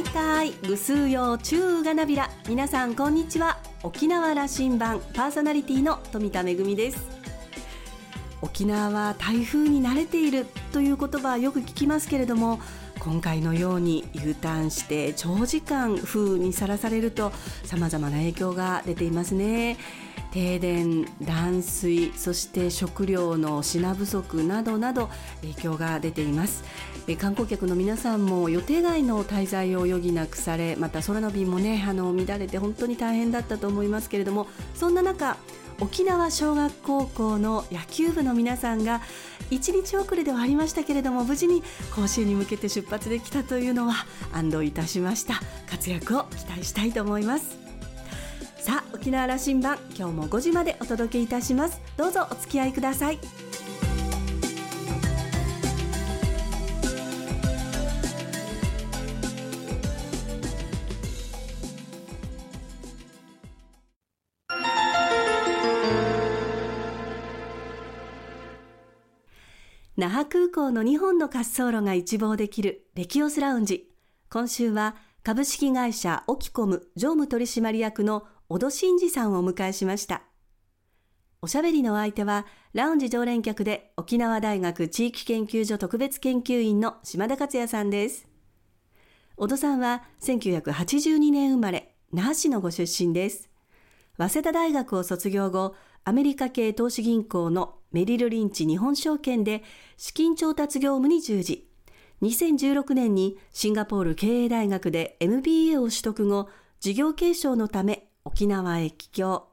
大体ぐすうよう中がなびら。皆さんこんにちは。沖縄羅針盤パーソナリティの富田恵です。沖縄は台風に慣れているという言葉はよく聞きますけれども今回のように U ターンして長時間風にさらされると様々な影響が出ていますね。停電、断水、そして食料の品不足などなど影響が出ています。観光客の皆さんも予定外の滞在を余儀なくされまた空の便もねあの乱れて本当に大変だったと思いますけれどもそんな中沖縄小学高校の野球部の皆さんが1日遅れではありましたけれども無事に甲子園に向けて出発できたというのは安堵いたしました。活躍を期待したいと思います。沖縄羅針盤今日も5時までお届けいたしますどうぞお付き合いください那覇空港の2本の滑走路が一望できるレキオスラウンジ。今週は株式会社オキコム常務取締役の小戸真二さんをお迎えしました。おしゃべりの相手は、ラウンジ常連客で沖縄大学地域研究所特別研究員の島田克也さんです。小戸さんは1982年生まれ、那覇市のご出身です。早稲田大学を卒業後、アメリカ系投資銀行のメリル・リンチ日本証券で資金調達業務に従事。2016年にシンガポール経営大学で MBA を取得後、事業継承のため沖縄へ帰郷。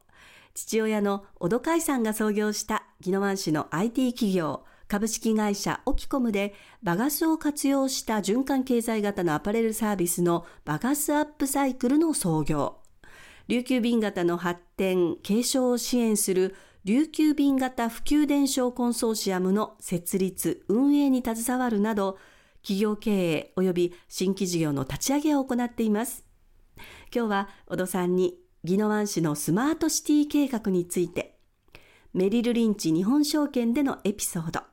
父親の小戸海さんが創業した宜野湾市の IT 企業、株式会社オキコムでバガスを活用した循環経済型のアパレルサービスのバガスアップサイクルの創業。琉球便型の発展、継承を支援する琉球便型普及伝承コンソーシアムの設立、運営に携わるなど、企業経営及び新規事業の立ち上げを行っています。今日は小戸さんに宜野湾市のスマートシティ計画について、メリルリンチ日本証券でのエピソード、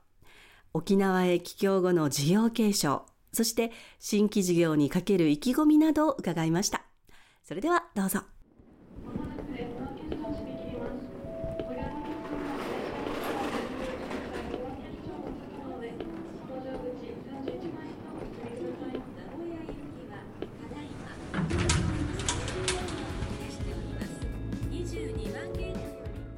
沖縄へ帰郷後の事業継承、そして新規事業にかける意気込みなどを伺いました。それではどうぞ。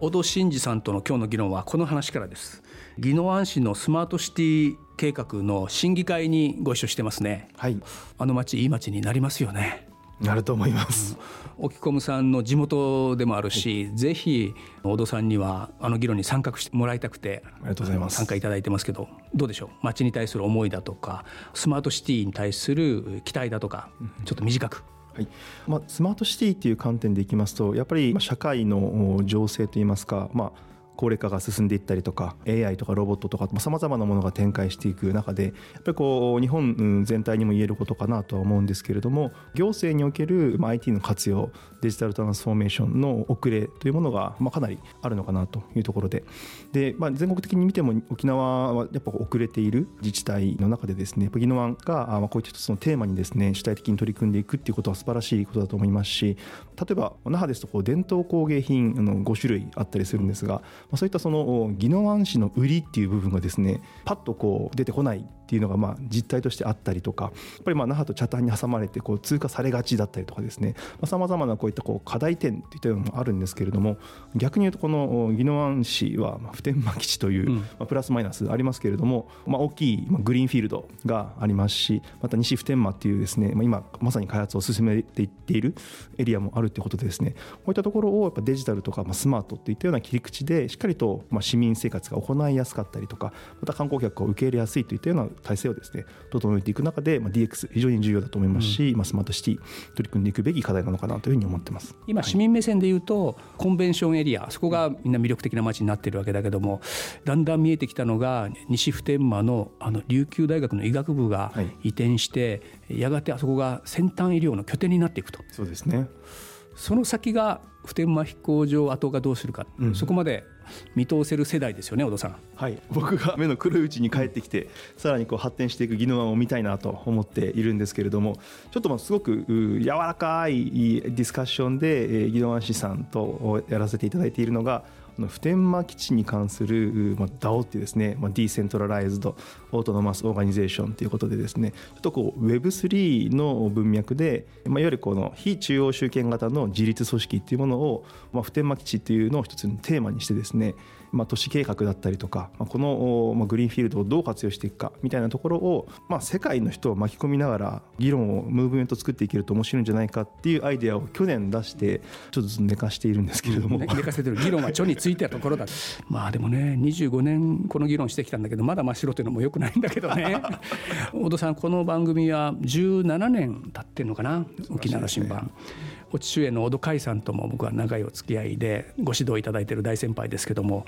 小戸真二さんとの今日の議論はこの話からです。宜野湾市のスマートシティ計画の審議会にご一緒してますね。はい。あの町いい町になりますよね。なると思います、うん、沖込さんの地元でもあるし、はい、ぜひ小戸さんにはあの議論に参画してもらいたくてありがとうございます。参加いただいてますけどどうでしょう？町に対する思いだとかスマートシティに対する期待だとかちょっと短くはい。まあ、スマートシティという観点でいきますとやっぱり社会の情勢といいますか、まあ、高齢化が進んでいったりとか AI とかロボットとかさまざまなものが展開していく中でやっぱりこう日本全体にも言えることかなとは思うんですけれども行政における IT の活用デジタルトランスフォーメーションの遅れというものがまかなりあるのかなというところで。で、まあ、全国的に見ても沖縄はやっぱ遅れている自治体の中でですね宜野湾がこういった一つのテーマにですね主体的に取り組んでいくっていうことは素晴らしいことだと思いますし例えば那覇ですとこう伝統工芸品の5種類あったりするんですがあ、そういったその宜野湾市の売りっていう部分がですねパッとこう出てこないっていうのがまあ実態としてあったりとかやっぱりまあ那覇と北谷に挟まれてこう通過されがちだったりとかですね。さまざ、まなこういったこう課題点といったようなのもあるんですけれども逆に言うとこの宜野湾市は普天間基地という、まあ、プラスマイナスありますけれども、まあ、大きいグリーンフィールドがありますしまた西普天間っていうですね、まあ、今まさに開発を進めていっているエリアもあるということでですね。こういったところをやっぱデジタルとかまあスマートといったような切り口でしっかりとまあ市民生活が行いやすかったりとかまた観光客を受け入れやすいといったような体制をですね整えていく中で、まあ、DX 非常に重要だと思いますし、うん、まあ、スマートシティ取り組んでいくべき課題なのかなというふうに思ってます。今市民目線でいうと、はい、コンベンションエリアそこがみんな魅力的な街になっているわけだけどもだんだん見えてきたのが西普天間のあの琉球大学の医学部が移転して、はい、やがてあそこが先端医療の拠点になっていくと。そうですね。その先が普天間飛行場跡がどうするか、うん、そこまで見通せる世代ですよね小戸さん。はい。僕が目の黒いうちに帰ってきてさらにこう発展していく宜野湾を見たいなと思っているんですけれどもちょっとすごく柔らかいディスカッションで宜野湾市さんとやらせていただいているのが普天間基地に関する、まあ、DAO っていうですね、まあ、 Decentralized Autonomous Organization ということでですねちょっとこう Web3 の文脈で、まあ、いわゆるこの非中央集権型の自律組織っていうものを、まあ、普天間基地っていうのを一つのテーマにしてですねまあ、都市計画だったりとか、まあ、この、まあ、グリーンフィールドをどう活用していくかみたいなところを、まあ、世界の人を巻き込みながら議論をムーブメント作っていけると面白いんじゃないかっていうアイデアを去年出してちょっとずつ寝かしているんですけれども、寝かせてる議論は著についたところだ まあでもね25年この議論してきたんだけどまだ真っ白というのもよくないんだけどね。小戸さんこの番組は17年経ってるのかな？沖縄の新聞。お父上の小戸海さんとも僕は長いお付き合いでご指導いただいている大先輩ですけども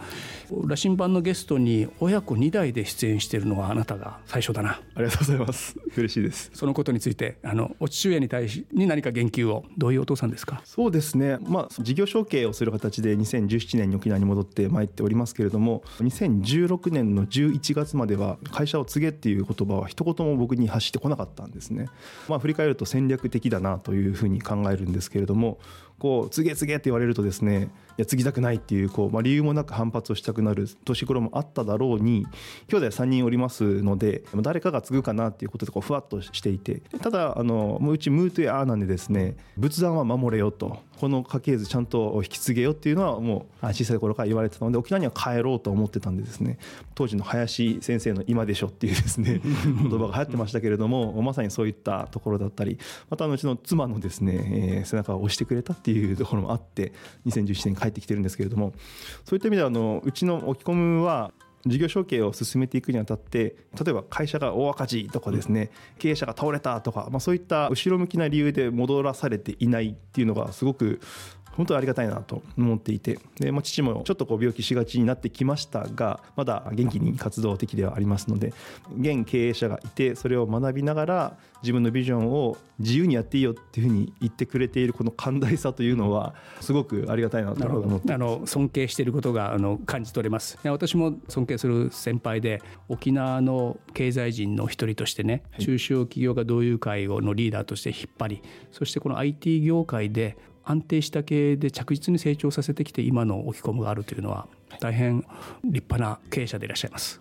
羅針盤のゲストに親子2代で出演しているのはあなたが最初だな。ありがとうございます。嬉しいです。そのことについてあのお父上に対しに何か言及をどういうお父さんですか？そうですね。まあ事業承継をする形で2017年に沖縄に戻ってまいっておりますけれども2016年の11月までは会社を継げっていう言葉は一言も僕に発してこなかったんですね。まあ振り返ると戦略的だなというふうに考えるんですけけれどもこう次へ次へって言われるとですねいや継ぎたくないっていうこう、まあ、理由もなく反発をしたくなる年頃もあっただろうに兄弟3人おりますので誰かが継ぐかなっていうことでこうふわっとしていてただあのうちムートやーなんでですね仏壇は守れよとこの家系図ちゃんと引き継げよっていうのはもう小さい頃から言われてたので沖縄には帰ろうと思ってたんでですね当時の林先生の「今でしょ」っていうですね 言葉が流行ってましたけれどもまさにそういったところだったりまたうちの妻のですね、えー、背中を押してくれたっていうところもあって2017年帰ってきてるんですけれどもそういった意味ではあのうちの沖込むは事業承継を進めていくにあたって例えば会社が大赤字とかですね、経営者が倒れたとか、まあ、そういった後ろ向きな理由で戻らされていないっていうのがすごく本当にありがたいなと思っていてで、まあ、父もちょっとこう病気しがちになってきましたがまだ元気に活動的ではありますので現経営者がいてそれを学びながら自分のビジョンを自由にやっていいよっていうふうに言ってくれているこの寛大さというのはすごくありがたいなと思って。あの尊敬していることがあの感じ取れます。私も尊敬する先輩で沖縄の経済人の一人としてね、中小企業家同友会のリーダーとして引っ張りそしてこの IT 業界で安定した経営で着実に成長させてきて今の置き込むがあるというのは大変立派な経営者でいらっしゃいます。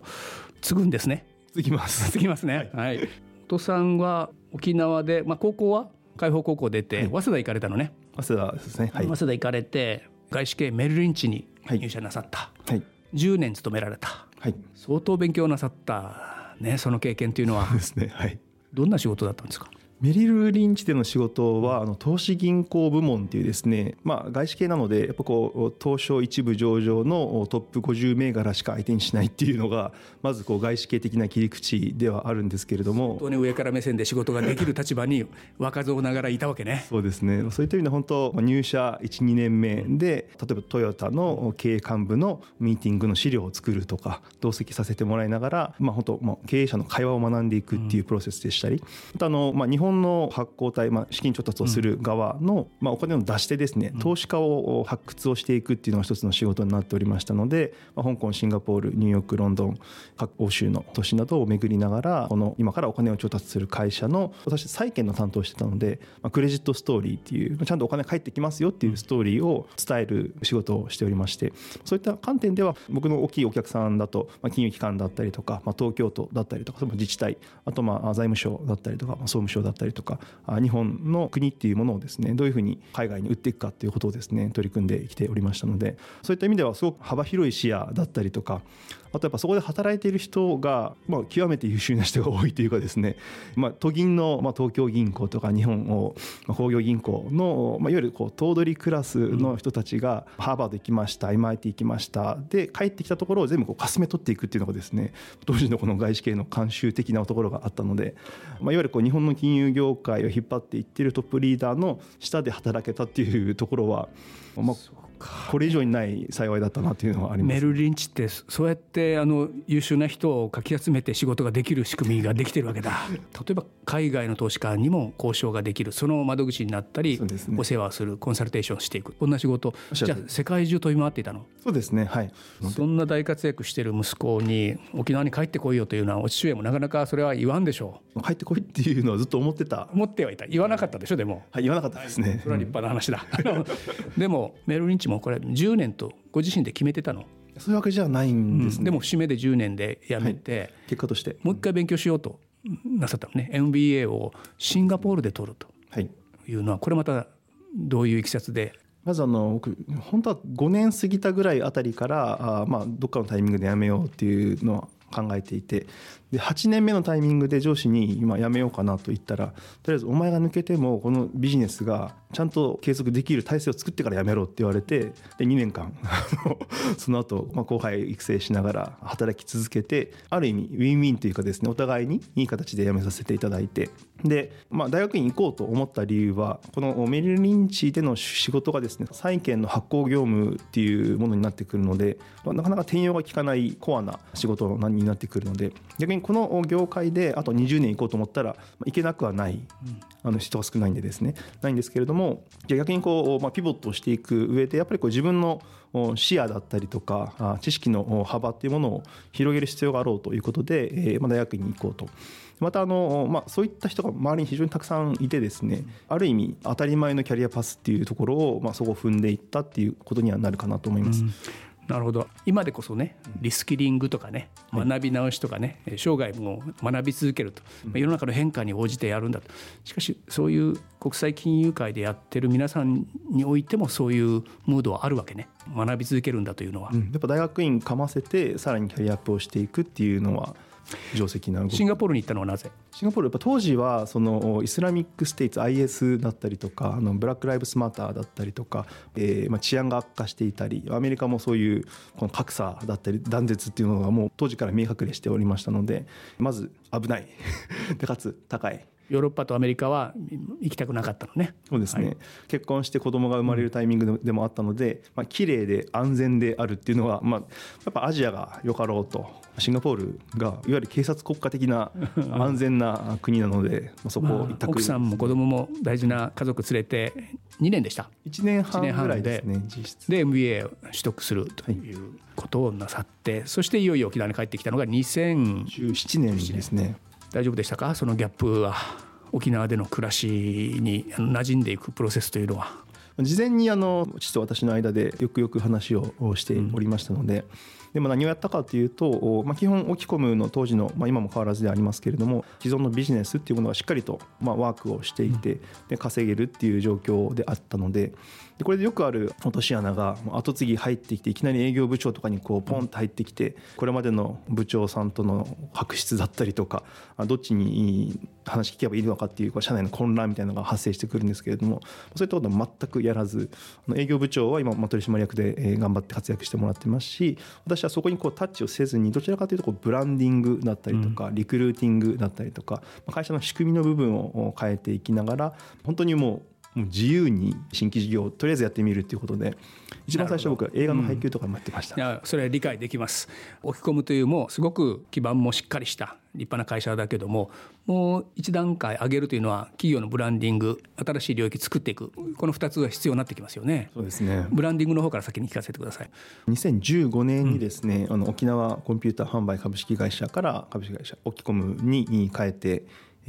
継ぐんですね。継ぎます。継ぎますね。はい、お父さんは沖縄で、まあ、高校は海邦高校出て、はい、早稲田行かれたのね。早稲田ですね、はい、早稲田行かれて外資系メルリンチに入社なさった、はい、10年勤められた、はい、相当勉強なさったねその経験というのは。ですね。はい。どんな仕事だったんですか？メリル・リンチでの仕事はあの投資銀行部門っていうですね、まあ、外資系なのでやっぱこう東証一部上場のトップ50銘柄しか相手にしないっていうのがまずこう外資系的な切り口ではあるんですけれども。本当に上から目線で仕事ができる立場に若造ながらいたわけね。そうですね。そういった意味で本当入社12年目で例えばトヨタの経営幹部のミーティングの資料を作るとか同席させてもらいながら、まあ、本当、まあ、経営者の会話を学んでいくっていうプロセスでしたり、またあの、まあ、日本本の発行体、まあ、資金調達をする側の、まあ、お金の出し手ですね、投資家を発掘をしていくっていうのが一つの仕事になっておりましたので、まあ、香港シンガポールニューヨークロンドン各欧州の都市などを巡りながらこの今からお金を調達する会社の私債券の担当してたので、まあ、クレジットストーリーっていうちゃんとお金返ってきますよっていうストーリーを伝える仕事をしておりましてそういった観点では僕の大きいお客さんだと、まあ、金融機関だったりとか、まあ、東京都だったりとか自治体あとまあ財務省だったりとか、まあ、総務省だったりたりとか日本の国っていうものをですねどういうふうに海外に売っていくかっていうことをですね取り組んできておりましたのでそういった意味ではすごく幅広い視野だったりとかあとやっぱそこで働いている人が、まあ、極めて優秀な人が多いというかですね、まあ、都銀の、まあ、東京銀行とか日本を、まあ、工業銀行の、まあ、いわゆるこう頭取クラスの人たちが、ハーバード行きました MIT 行きました。で帰ってきたところを全部こうかすめ取っていくっていうのがですね当時のこの外資系の慣習的なところがあったので、まあ、いわゆるこう日本の金融業界を引っ張っていっているトップリーダーの下で働けたっていうところは、まあ、これ以上にない幸いだったなというのはあります。メルリンチってそうやってあの優秀な人をかき集めて仕事ができる仕組みができてるわけだ。例えば海外の投資家にも交渉ができる。その窓口になったり、ね、お世話するコンサルテーションしていく。こんな仕事じゃあ世界中飛び回っていたの？そうですねはい。そんな大活躍してる息子に沖縄に帰ってこいよというのはお父上もなかなかそれは言わんでしょう。帰ってこいっていうのはずっと思ってた。思ってはいた。言わなかったでしょでも。はい言わなかったですね。それは立派な話だ。でもメルリンチもこれ10年とご自身で決めてたの？そういうわけじゃないんですね、うん、でも節目で10年で辞めて、はい、結果として。もう一回勉強しようとなさったのね。MBA をシンガポールで取ると。い。うのはこれまたどういういきさつで？まずあの僕本当は5年過ぎたぐらいあたりからあまあどっかのタイミングで辞めようっていうのは考えていてで8年目のタイミングで上司に今辞めようかなと言ったらとりあえずお前が抜けてもこのビジネスがちゃんと継続できる体制を作ってから辞めろって言われてで2年間 その後、まあ後輩育成しながら働き続けてある意味ウィンウィンというかですねお互いにいい形で辞めさせていただいてで、まあ、大学院行こうと思った理由はこのメリルリンチでの仕事がですね債券の発行業務っていうものになってくるのでなかなか転用が効かないコアな仕事になってくるので逆にこの業界であと20年行こうと思ったらいけなくはない、あの人が少ないんでですねないんですけれどもじゃ逆にこう、まあ、ピボットをしていく上でやっぱりこう自分の視野だったりとか知識の幅っていうものを広げる必要があろうということで、えーまあ、大学に行こうと。またあの、まあ、そういった人が周りに非常にたくさんいてですねある意味当たり前のキャリアパスっていうところを、まあ、そこを踏んでいったっていうことにはなるかなと思います。うんなるほど。今でこそねリスキリングとかね学び直しとかね、はい、生涯も学び続けると、まあ、世の中の変化に応じてやるんだと。しかしそういう国際金融界でやってる皆さんにおいてもそういうムードはあるわけね。学び続けるんだというのは、うん、やっぱ大学院かませてさらにキャリアアップをしていくっていうのは定石なシンガポールに行ったのはなぜ？シンガポールやっぱ当時はそのイスラミックステイツ IS だったりとかあのブラック・ライブスマターだったりとか、えーまあ、治安が悪化していたりアメリカもそういうこの格差だったり断絶っていうのがもう当時から見え隠れしておりましたのでまず危ない。でかつ高いヨーロッパとアメリカは行きたくなかったのね。そうですね。はい、結婚して子供が生まれるタイミングでもあったので、まあ綺麗で安全であるっていうのは、まあやっぱアジアがよかろうと、シンガポールがいわゆる警察国家的な 安全な国なので、そこを一択、奥さんも子供も大事な家族連れて2年でした。1年半ぐらいですね。で MBA を取得するということをなさって、そしていよいよ沖縄に帰ってきたのが2017年ですね。大丈夫でしたか？そのギャップは。沖縄での暮らしに馴染んでいくプロセスというのは。事前にあの父と私の間でよくよく話をしておりましたので、でも何をやったかというと、まあ、基本沖込むの当時の、まあ、今も変わらずでありますけれども既存のビジネスっていうものがしっかりと、まあ、ワークをしていてで稼げるっていう状況であったので。でこれでよくある落とし穴が後継ぎ入ってきていきなり営業部長とかにこうポンと入ってきてこれまでの部長さんとの確執だったりとかどっちに話聞けばいいのかっていう社内の混乱みたいなのが発生してくるんですけれどもそういったことは全くやらず営業部長は今取締役で頑張って活躍してもらってますし私はそこにこうタッチをせずにどちらかというとこうブランディングだったりとかリクルーティングだったりとか会社の仕組みの部分を変えていきながら本当にもうもう自由に新規事業をとりあえずやってみるっていうことで一番最初僕は映画の配給とかもやってました、うん、いやそれは理解できます。置き込むというもすごく基盤もしっかりした立派な会社だけどももう一段階上げるというのは企業のブランディング新しい領域作っていく。この2つが必要になってきますよね。そうですね。ブランディングの方から先に聞かせてください。2015年にですね、うん、あの沖縄コンピューター販売株式会社から株式会社置き込むに変えて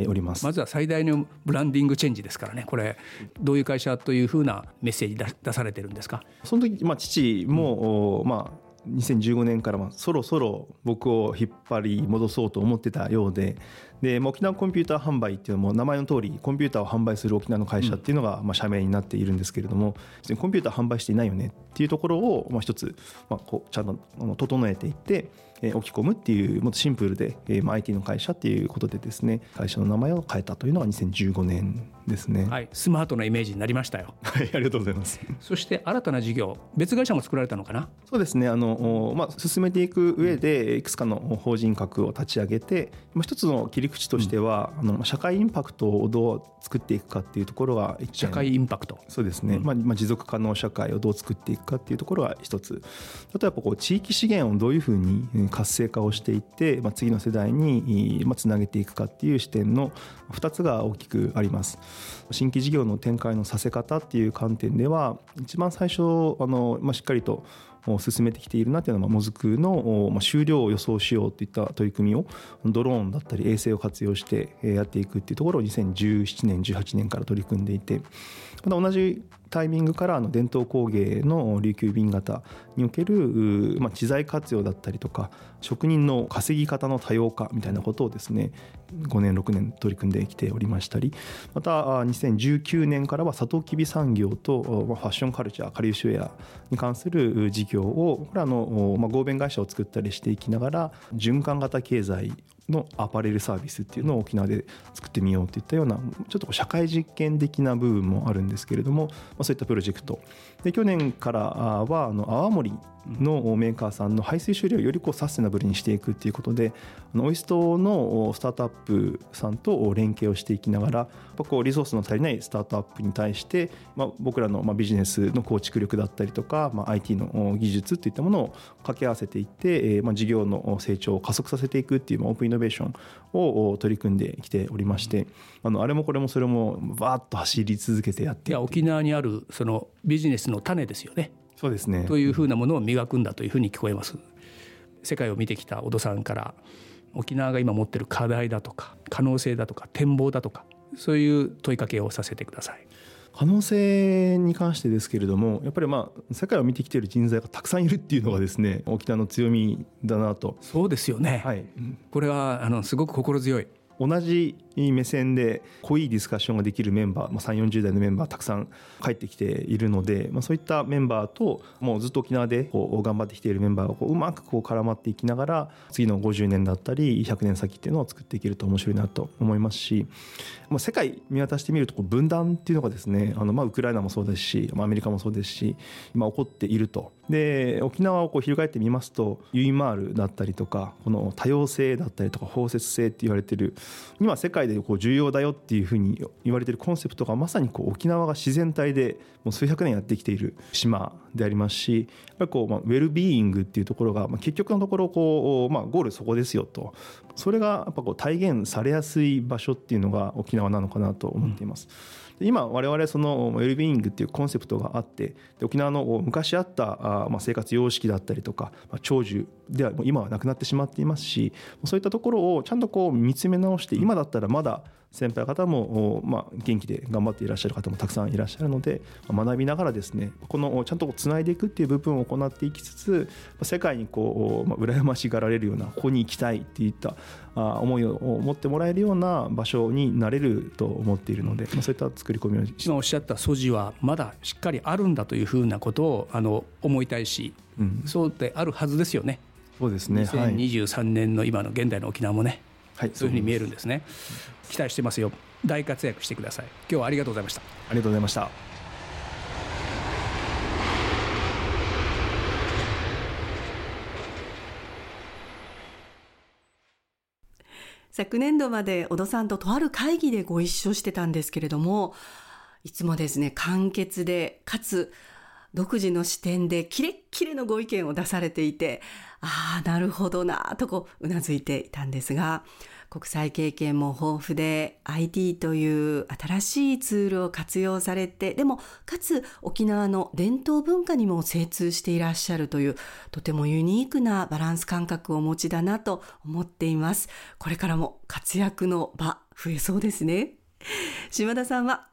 おります。まずは最大のブランディングチェンジですからね。これどういう会社というふうなメッセージ出されてるんですか？その時、まあ、父も、うん、まあ2015年からまあそろそろ僕を引っ張り戻そうと思ってたようでで沖縄コンピューター販売っていうのも名前の通りコンピューターを販売する沖縄の会社っていうのがまあ社名になっているんですけれどもコンピューター販売していないよねっていうところをまあ一つまあこうちゃんと整えていって置き込むっていうもっとシンプルで、えー、IT の会社っていうことでですね会社の名前を変えたというのが2015年ですね、はい、スマートなイメージになりましたよ。はいありがとうございます。そして新たな事業別会社も作られたのかな？そうですねあのの、まあ、進めていく上でいくつかの法人格を立ち上げて一つの切り口としては、うん、あの社会インパクトをどう作っていくかっていうところが社会インパクト。そうですね、うん、まあ、まあ持続可能社会をどう作っていくかっていうところが一つ。例えばこう地域資源をどういうふうに活性化をしていって、まあ、次の世代につなげていくかっていう視点の2つが大きくあります。新規事業の展開のさせ方っていう観点では一番最初あの、まあ、しっかりと進めてきているなというのはもずくの終了を予想しようといった取り組みをドローンだったり衛星を活用してやっていくっていうところを2017年18年から取り組んでいてまた同じタイミングから伝統工芸の琉球瓶型における、まあ、知財活用だったりとか職人の稼ぎ方の多様化みたいなことをですね5年6年取り組んできておりましたりまた2019年からはサトウキビ産業とファッションカルチャーカリウシウェアに関する事業をこれあの、まあ、合弁会社を作ったりしていきながら循環型経済のアパレルサービスっていうのを沖縄で作ってみようといったようなちょっと社会実験的な部分もあるんですけれども、まあ、そういったプロジェクト。で去年からはあの泡盛のメーカーさんの排水処理をよりこうサステナブルにしていくっていうことでオイストのスタートアップさんと連携をしていきながらこうリソースの足りないスタートアップに対して、まあ、僕らのビジネスの構築力だったりとか、まあ、IT の技術といったものを掛け合わせていって、まあ、事業の成長を加速させていくっていうオープンイノベーションを取り組んできておりましてあのあれもこれもそれもバーッと走り続けてやっていや沖縄にあるそのビジネスの種ですよね。そうですね。というふうなものを磨くんだというふうに聞こえます。世界を見てきた小戸さんから沖縄が今持っている課題だとか可能性だとか展望だとかそういう問いかけをさせてください。可能性に関してですけれどもやっぱりまあ世界を見てきている人材がたくさんいるっていうのがですね沖縄の強みだなと。そうですよね、はい、これはあのすごく心強い。同じいい目線で濃いディスカッションができるメンバー、まあ、3 4 0代のメンバーたくさん帰ってきているので、まあ、そういったメンバーともうずっと沖縄でこう頑張ってきているメンバーがこううまくこう絡まっていきながら次の50年だったり100年先っていうのを作っていけると面白いなと思いますし、まあ、世界見渡してみるとこう分断っていうのがですねあのまあウクライナもそうですし、まあ、アメリカもそうですし今起こっていると。で沖縄をこう翻ってみますとユイマールだったりとかこの多様性だったりとか包摂性って言われてる今世界でこう重要だよっていうふうに言われてるコンセプトがまさにこう沖縄が自然体でもう数百年やってきている島でありますしやっぱりこう、まあ、ウェルビーイングっていうところが、ま、結局のところこう、まあ、ゴールそこですよとそれがやっぱこう体現されやすい場所っていうのが沖縄なのかなと思っています。うん今我々そのウェルビーイングっていうコンセプトがあってで沖縄の昔あったあまあ生活様式だったりとか、まあ、長寿では今はなくなってしまっていますしそういったところをちゃんとこう見つめ直して今だったらまだ先輩方も、まあ、元気で頑張っていらっしゃる方もたくさんいらっしゃるので学びながらですねこのちゃんとつないでいくっていう部分を行っていきつつ世界にこう、まあ、羨ましがられるようなここに行きたいっていった思いを持ってもらえるような場所になれると思っているので、まあ、そういった作り込みを今おっしゃった素地はまだしっかりあるんだというふうなことをあの思いたいし、うん、そうであるはずですよね。そうですね。2023年の今の現代の沖縄もね、はい、そういうふうに見えるんですね。期待してますよ。大活躍してください。今日はありがとうございました。ありがとうございました。昨年度まで小戸さんととある会議でご一緒してたんですけれどもいつもですね簡潔でかつ独自の視点でキレッキレのご意見を出されていてああなるほどなとこううなずいていたんですが国際経験も豊富で IT という新しいツールを活用されてでもかつ沖縄の伝統文化にも精通していらっしゃるというとてもユニークなバランス感覚をお持ちだなと思っています。これからも活躍の場増えそうですね。島田さんは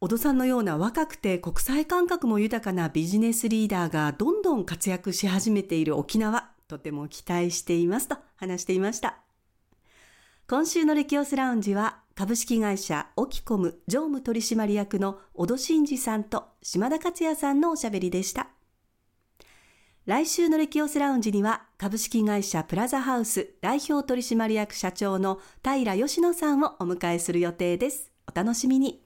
小戸さんのような若くて国際感覚も豊かなビジネスリーダーがどんどん活躍し始めている沖縄とても期待していますと話していました今週のレキオスラウンジは株式会社オキコム常務取締役の小戸真二さんと島田克也さんのおしゃべりでした。来週のレキオスラウンジには株式会社プラザハウス代表取締役社長の平義野さんをお迎えする予定です。お楽しみに。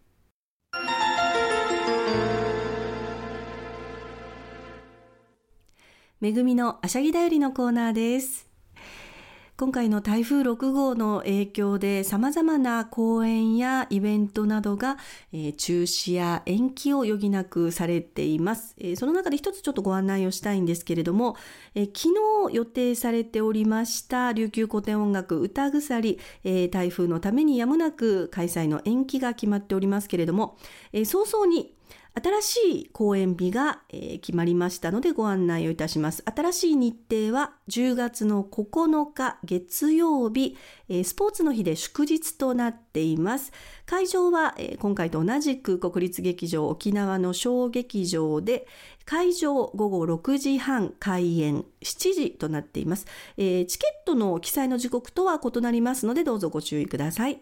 めぐみのあしゃぎだよりのコーナーです。今回の台風6号の影響で様々な公演やイベントなどが、え、中止や延期を余儀なくされています、え、その中で一つちょっとご案内をしたいんですけれども、え、昨日予定されておりました琉球古典音楽歌鎖、え台風のためにやむなく開催の延期が決まっておりますけれども、え早々に新しい公演日が、え、決まりましたのでご案内をいたします。新しい日程は10月の9日月曜日、え、スポーツの日で祝日となっています。会場は、え、今回と同じく国立劇場沖縄の小劇場で、会場午後6時半開演7時となっています。え、チケットの記載の時刻とは異なりますのでどうぞご注意ください。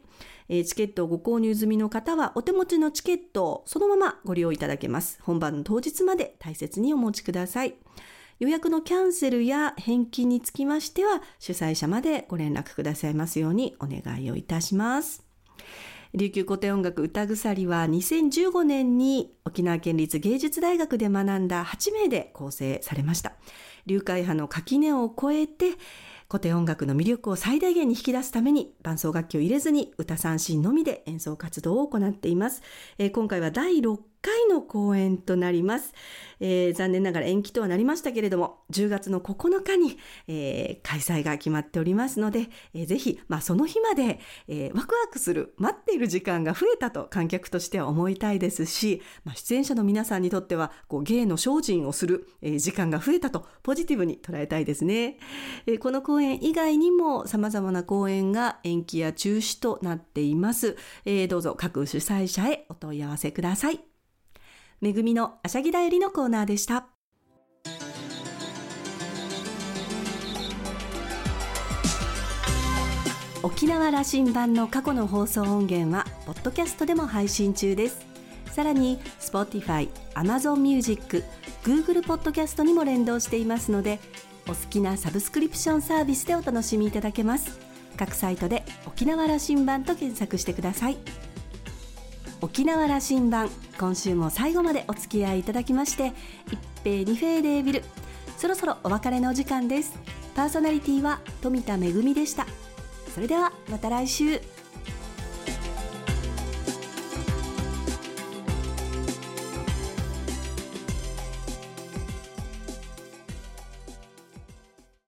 えー、チケットをご購入済みの方はお手持ちのチケットをそのままご利用いただけます。本番の当日まで大切にお持ちください。予約のキャンセルや返金につきましては主催者までご連絡くださいますようにお願いをいたします。琉球古典音楽歌鎖は2015年に沖縄県立芸術大学で学んだ8名で構成されました。流会派の垣根を越えて古典音楽の魅力を最大限に引き出すために伴奏楽器を入れずに歌三振のみで演奏活動を行っています。えー、今回は第6回の公演となります、えー、残念ながら延期とはなりましたけれども10月の9日に、えー、開催が決まっておりますので、えー、ぜひ、まあ、その日まで、えー、ワクワクする待っている時間が増えたと観客としては思いたいですし、まあ、出演者の皆さんにとってはこう芸の精進をする、えー、時間が増えたとポジティブに捉えたいですね、えー、この公演以外にも様々な公演が延期や中止となっています、えー、どうぞ各主催者へお問い合わせください。めぐみのあしゃぎだよりのコーナーでした。沖縄羅針盤の過去の放送音源はポッドキャストでも配信中です。さらに Spotify、Amazon Music、Google ポッドキャストにも連動していますのでお好きなサブスクリプションサービスでお楽しみいただけます。各サイトで沖縄羅針盤と検索してください。沖縄羅針盤。今週も最後までお付き合いいただきまして一平二平デービル。そろそろお別れのお時間です。パーソナリティは富田恵でした。それではまた来週。